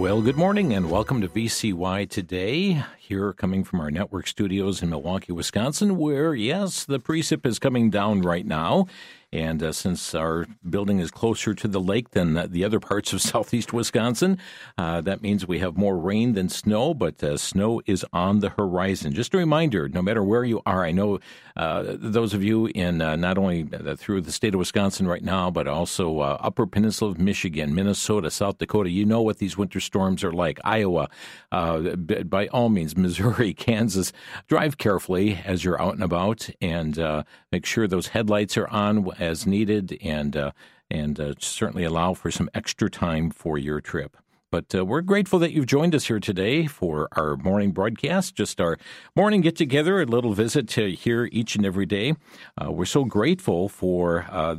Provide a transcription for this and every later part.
Well, good morning and welcome to VCY today. Here, coming from our network studios in Milwaukee, Wisconsin, where, yes, the precip is coming down right now. And uh, since our building is closer to the lake than the other parts of southeast Wisconsin, uh, that means we have more rain than snow, but uh, snow is on the horizon. Just a reminder no matter where you are, I know uh, those of you in uh, not only through the state of Wisconsin right now, but also uh, Upper Peninsula of Michigan, Minnesota, South Dakota, you know what these winter storms are like. Iowa, by all means, Missouri, Kansas, drive carefully as you're out and about and make sure those headlights are on as needed and uh, and uh, certainly allow for some extra time for your trip. But uh, we're grateful that you've joined us here today for our morning broadcast, just our morning get together, a little visit to here each and every day. Uh, we're so grateful for uh,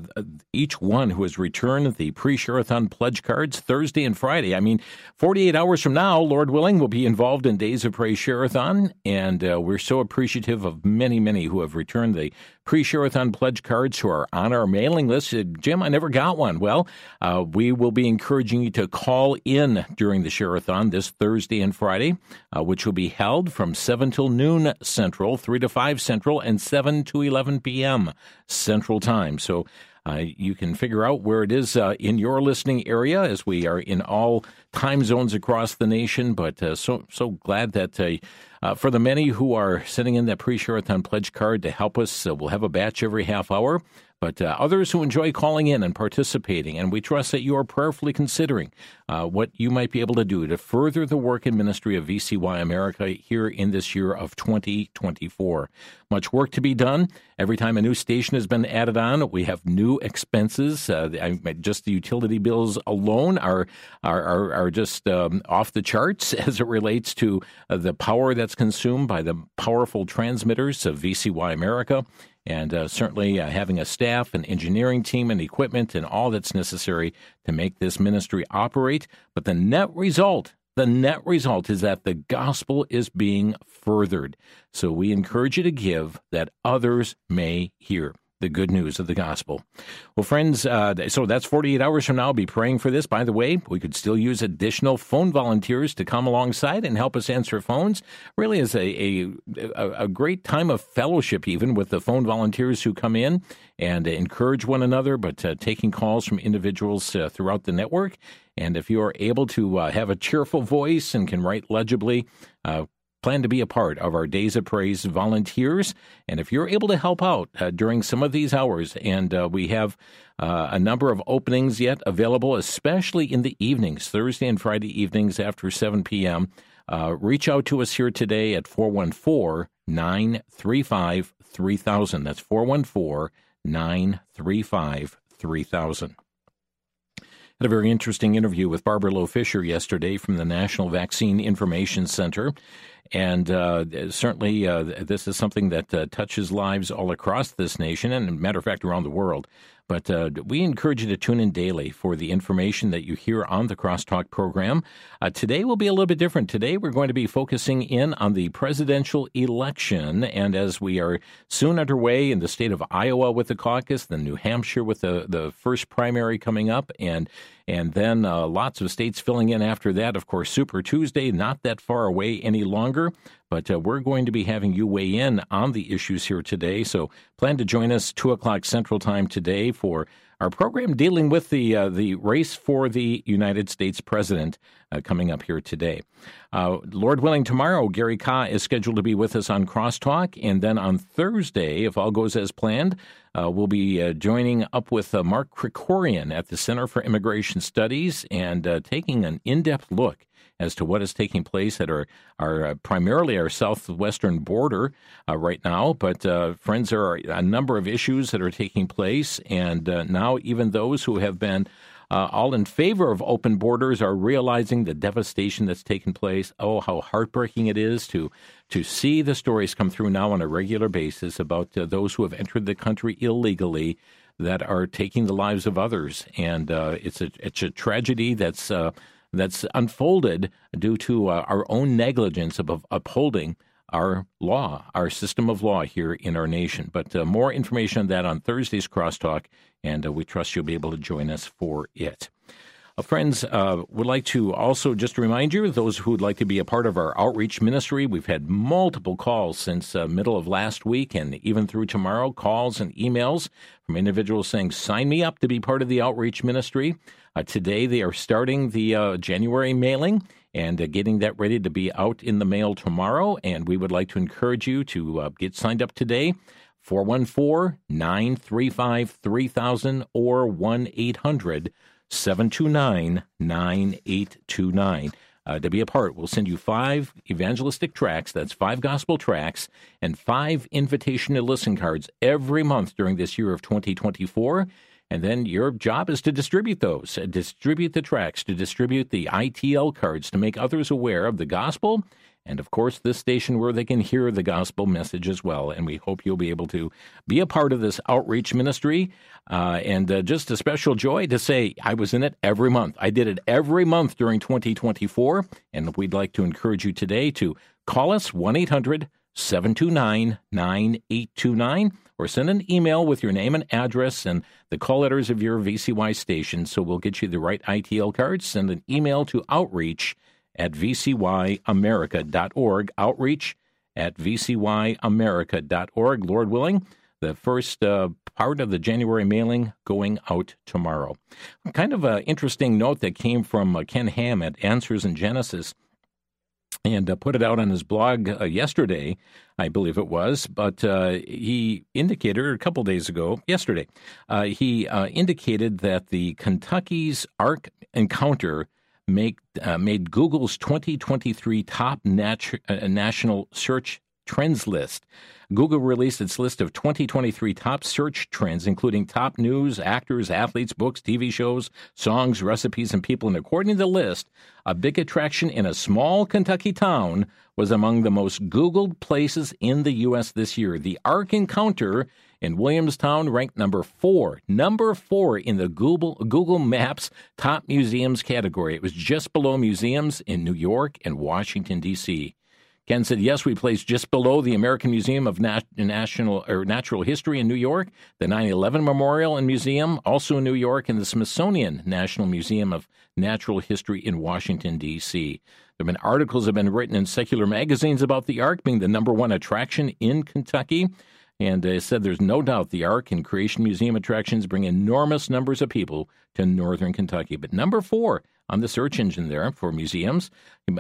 each one who has returned the pre Shareathon pledge cards Thursday and Friday. I mean, 48 hours from now, Lord willing, we'll be involved in Days of Praise Shareathon, and uh, we're so appreciative of many, many who have returned the pre Shareathon pledge cards who are on our mailing list. Uh, Jim, I never got one. Well, uh, we will be encouraging you to call in during the Shareathon this Thursday and Friday, uh, which will be held from 7 till noon Central, 3 to 5 Central, and 7 to 11 p.m. Central Time. So uh, you can figure out where it is uh, in your listening area as we are in all time zones across the nation. But uh, so so glad that uh, uh, for the many who are sending in that pre-Shareathon pledge card to help us, uh, we'll have a batch every half hour but uh, others who enjoy calling in and participating. And we trust that you are prayerfully considering uh, what you might be able to do to further the work and ministry of VCY America here in this year of 2024. Much work to be done. Every time a new station has been added on, we have new expenses. Uh, just the utility bills alone are are, are, are just um, off the charts as it relates to uh, the power that's consumed by the powerful transmitters of VCY America and uh, certainly uh, having a staff, an engineering team, and equipment, and all that's necessary to make this ministry operate. But the net result, the net result is that the gospel is being furthered. So we encourage you to give that others may hear the good news of the gospel. Well, friends, uh, so that's 48 hours from now. I'll be praying for this. By the way, we could still use additional phone volunteers to come alongside and help us answer phones. Really is a, a, a great time of fellowship, even with the phone volunteers who come in and encourage one another, but uh, taking calls from individuals uh, throughout the network. And if you are able to uh, have a cheerful voice and can write legibly, uh, plan to be a part of our Days of Praise volunteers. And if you're able to help out uh, during some of these hours, and uh, we have uh, a number of openings yet available, especially in the evenings, Thursday and Friday evenings after 7 p.m., uh, reach out to us here today at 414 935 3000. That's 414 935 3000 had a very interesting interview with Barbara Loe Fisher yesterday from the National Vaccine Information Center. And uh, certainly, uh, this is something that uh, touches lives all across this nation and, matter of fact, around the world. But uh, we encourage you to tune in daily for the information that you hear on the Crosstalk program. Uh, today will be a little bit different. Today we're going to be focusing in on the presidential election. And as we are soon underway in the state of Iowa with the caucus, then New Hampshire with the, the first primary coming up, and and then uh, lots of states filling in after that. Of course, Super Tuesday, not that far away any longer. But uh, we're going to be having you weigh in on the issues here today. So plan to join us 2 o'clock Central Time today for our program dealing with the uh, the race for the United States president uh, coming up here today. Uh, Lord willing, tomorrow Gary Kah is scheduled to be with us on Crosstalk, and then on Thursday, if all goes as planned, uh, we'll be uh, joining up with uh, Mark Krikorian at the Center for Immigration Studies and taking an in-depth look as to what is taking place at our, our uh, primarily our southwestern border uh, right now. But uh, friends, there are a number of issues that are taking place, and uh, now even those who have been uh, all in favor of open borders are realizing the devastation that's taken place. Oh, how heartbreaking it is to to see the stories come through now on a regular basis about uh, those who have entered the country illegally that are taking the lives of others, and it's a it's a tragedy that's that's unfolded due to uh, our own negligence of upholding our law, our system of law here in our nation. But uh, more information on that on Thursday's Crosstalk, and uh, we trust you'll be able to join us for it. Uh, friends, uh, would like to also just remind you, those who would like to be a part of our outreach ministry, we've had multiple calls since uh, middle of last week and even through tomorrow, calls and emails from individuals saying, sign me up to be part of the outreach ministry. Uh, today, they are starting the uh, January mailing and uh, getting that ready to be out in the mail tomorrow. And we would like to encourage you to get signed up today. 414 935 3000 or 1 800 729 9829. Uh, to be a part, we'll send you five evangelistic tracts, that's five gospel tracts, and five invitation to listen cards every month during this year of 2024. And then your job is to distribute those, uh, distribute the tracts, to distribute the ITL cards, to make others aware of the gospel and of course, this station where they can hear the gospel message as well. And we hope you'll be able to be a part of this outreach ministry. Uh, and uh, just a special joy to say I was in it every month. I did it every month during 2024. And we'd like to encourage you today to call us 1 800 729 9829 or send an email with your name and address and the call letters of your VCY station so we'll get you the right ITL cards. Send an email to outreach at vcyamerica.org, outreach at vcyamerica.org. Lord willing, the first uh, part of the January mailing going out tomorrow. Kind of an interesting note that came from uh, Ken Ham at Answers in Genesis and uh, put it out on his blog uh, yesterday, I believe it was. But he indicated a couple days ago, yesterday, he indicated that the Kentucky's Ark Encounter make, uh, made Google's 2023 top nat- uh, national search trends list. Google released its list of 2023 top search trends, including top news, actors, athletes, books, TV shows, songs, recipes, and people. And according to the list, a big attraction in a small Kentucky town was among the most Googled places in the U.S. this year. The Ark Encounter in Williamstown ranked number four, number four in the Google Google Maps top museums category. It was just below museums in New York and Washington D.C. Ken said, "Yes, we placed just below the American Museum of Nat- National or Natural History in New York, the 9/11 Memorial and Museum, also in New York, and the Smithsonian National Museum of Natural History in Washington D.C." There have been articles have been written in secular magazines about the Ark being the number one attraction in Kentucky and uh, said there's no doubt the Ark and Creation Museum attractions bring enormous numbers of people to northern Kentucky. But number four on the search engine there for museums,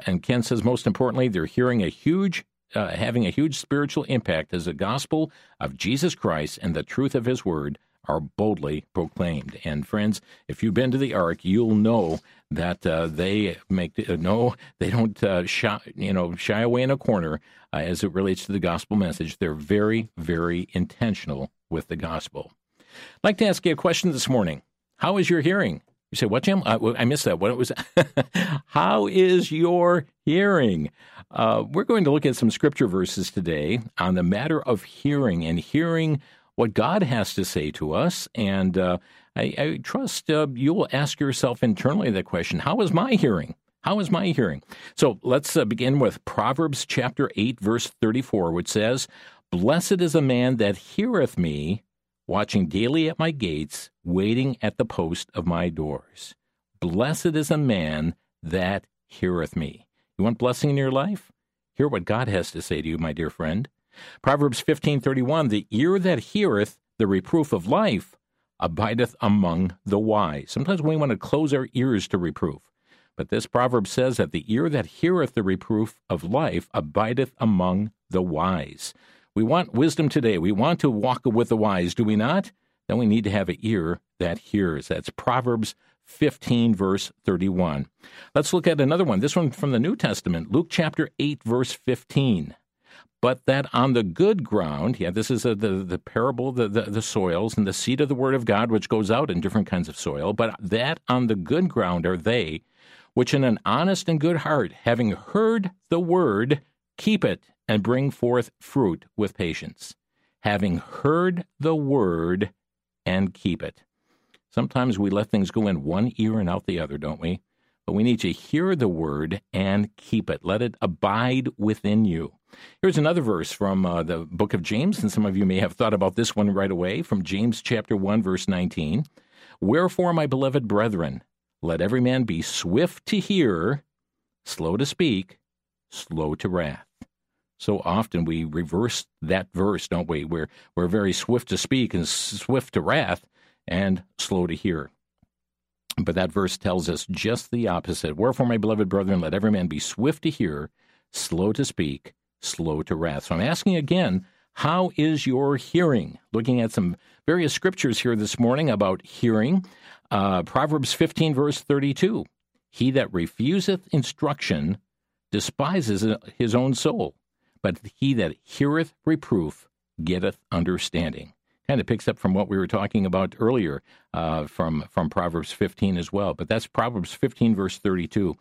and Ken says most importantly, they're hearing a huge uh, having a huge spiritual impact as the gospel of Jesus Christ and the truth of his word are boldly proclaimed. And friends, if you've been to the Ark, you'll know that uh, they make uh, no, they don't uh, shy, you know, shy away in a corner uh, as it relates to the gospel message. They're very, very intentional with the gospel. I'd like to ask you a question this morning. How is your hearing? You say, what, Jim? Uh, I missed that. What was? How is your hearing? Uh, we're going to look at some scripture verses today on the matter of hearing and hearing what God has to say to us. And uh, I, I, trust uh, you'll ask yourself internally the question How is my hearing? How is my hearing? So let's uh, begin with Proverbs chapter 8, verse 34, which says, Blessed is a man that heareth me, watching daily at my gates, waiting at the post of my doors. Blessed is a man that heareth me. You want blessing in your life? Hear what God has to say to you, my dear friend. Proverbs 15:31 The ear that heareth the reproof of life abideth among the wise. Sometimes we want to close our ears to reproof. But this proverb says that the ear that heareth the reproof of life abideth among the wise. We want wisdom today. We want to walk with the wise, do we not? Then we need to have an ear that hears. That's Proverbs 15, verse 31. Let's look at another one. This one from the New Testament, Luke chapter 8, verse 15 but that on the good ground, yeah, this is a, the, the parable, the, the, the soils and the seed of the word of God, which goes out in different kinds of soil, but that on the good ground are they, which in an honest and good heart, having heard the word, keep it and bring forth fruit with patience. Having heard the word and keep it. Sometimes we let things go in one ear and out the other, don't we? But we need to hear the word and keep it. Let it abide within you. Here's another verse from uh, the book of James, and some of you may have thought about this one right away from James chapter 1, verse 19. Wherefore, my beloved brethren, let every man be swift to hear, slow to speak, slow to wrath. So often we reverse that verse, don't we? We're, we're very swift to speak and swift to wrath and slow to hear. But that verse tells us just the opposite. Wherefore, my beloved brethren, let every man be swift to hear, slow to speak, slow to wrath. So I'm asking again, how is your hearing? Looking at some various scriptures here this morning about hearing. Uh, Proverbs 15, verse 32. He that refuseth instruction despises his own soul, but he that heareth reproof getteth understanding kind of picks up from what we were talking about earlier uh, from from Proverbs 15 as well. But that's Proverbs 15 verse 32.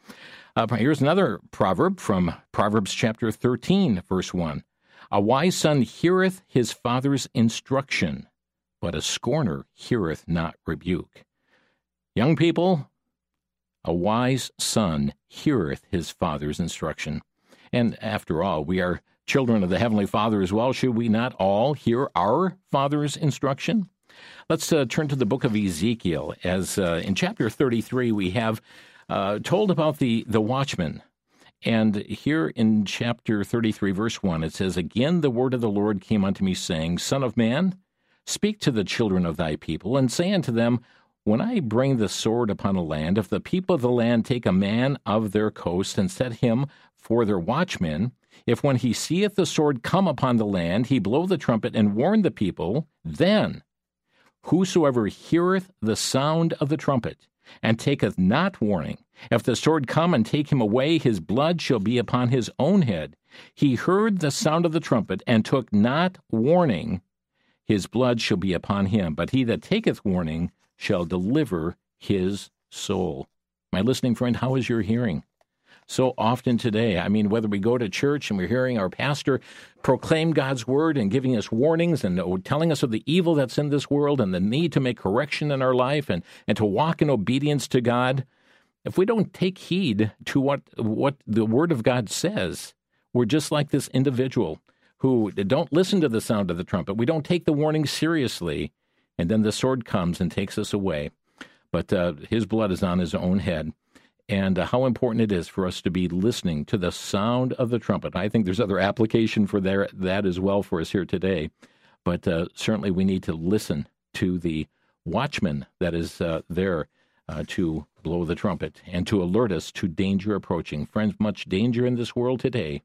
Uh, here's another proverb from Proverbs chapter 13 verse 1. A wise son heareth his father's instruction, but a scorner heareth not rebuke. Young people, a wise son heareth his father's instruction. And after all, we are children of the Heavenly Father as well, should we not all hear our Father's instruction? Let's uh, turn to the book of Ezekiel. As uh, in chapter 33, we have uh, told about the, the watchman. And here in chapter 33, verse 1, it says, Again the word of the Lord came unto me, saying, Son of man, speak to the children of thy people, and say unto them, When I bring the sword upon a land, if the people of the land take a man of their coast and set him for their watchman, if when he seeth the sword come upon the land, he blow the trumpet and warn the people, then whosoever heareth the sound of the trumpet, and taketh not warning, if the sword come and take him away, his blood shall be upon his own head. He heard the sound of the trumpet, and took not warning, his blood shall be upon him. But he that taketh warning shall deliver his soul. My listening friend, how is your hearing? So often today. I mean, whether we go to church and we're hearing our pastor proclaim God's word and giving us warnings and telling us of the evil that's in this world and the need to make correction in our life and, and to walk in obedience to God, if we don't take heed to what, what the word of God says, we're just like this individual who don't listen to the sound of the trumpet. We don't take the warning seriously, and then the sword comes and takes us away. But uh, his blood is on his own head and uh, how important it is for us to be listening to the sound of the trumpet. I think there's other application for there, that as well for us here today, but uh, certainly we need to listen to the watchman that is uh, there uh, to blow the trumpet and to alert us to danger approaching. Friends, much danger in this world today,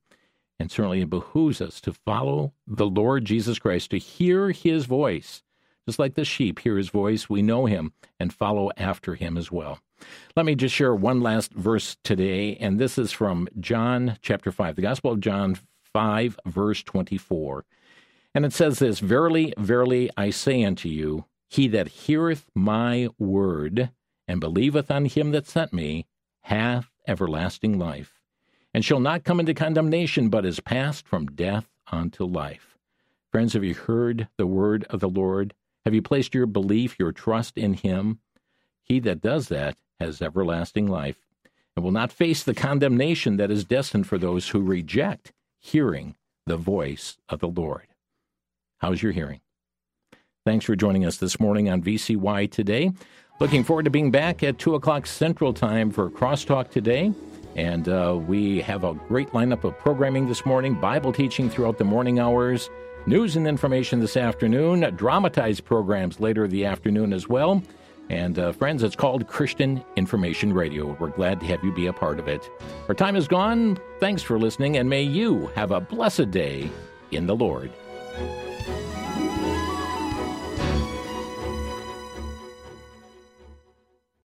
and certainly it behooves us to follow the Lord Jesus Christ, to hear his voice. Just like the sheep hear his voice, we know him and follow after him as well. Let me just share one last verse today, and this is from John chapter 5, the Gospel of John 5, verse 24. And it says this Verily, verily, I say unto you, he that heareth my word and believeth on him that sent me hath everlasting life, and shall not come into condemnation, but is passed from death unto life. Friends, have you heard the word of the Lord? Have you placed your belief, your trust in him? He that does that has everlasting life and will not face the condemnation that is destined for those who reject hearing the voice of the Lord. How's your hearing? Thanks for joining us this morning on VCY Today. Looking forward to being back at 2 o'clock Central Time for Crosstalk today. And uh, we have a great lineup of programming this morning, Bible teaching throughout the morning hours, news and information this afternoon, dramatized programs later in the afternoon as well. And uh, friends, it's called Christian Information Radio. We're glad to have you be a part of it. Our time is gone. Thanks for listening, and may you have a blessed day in the Lord.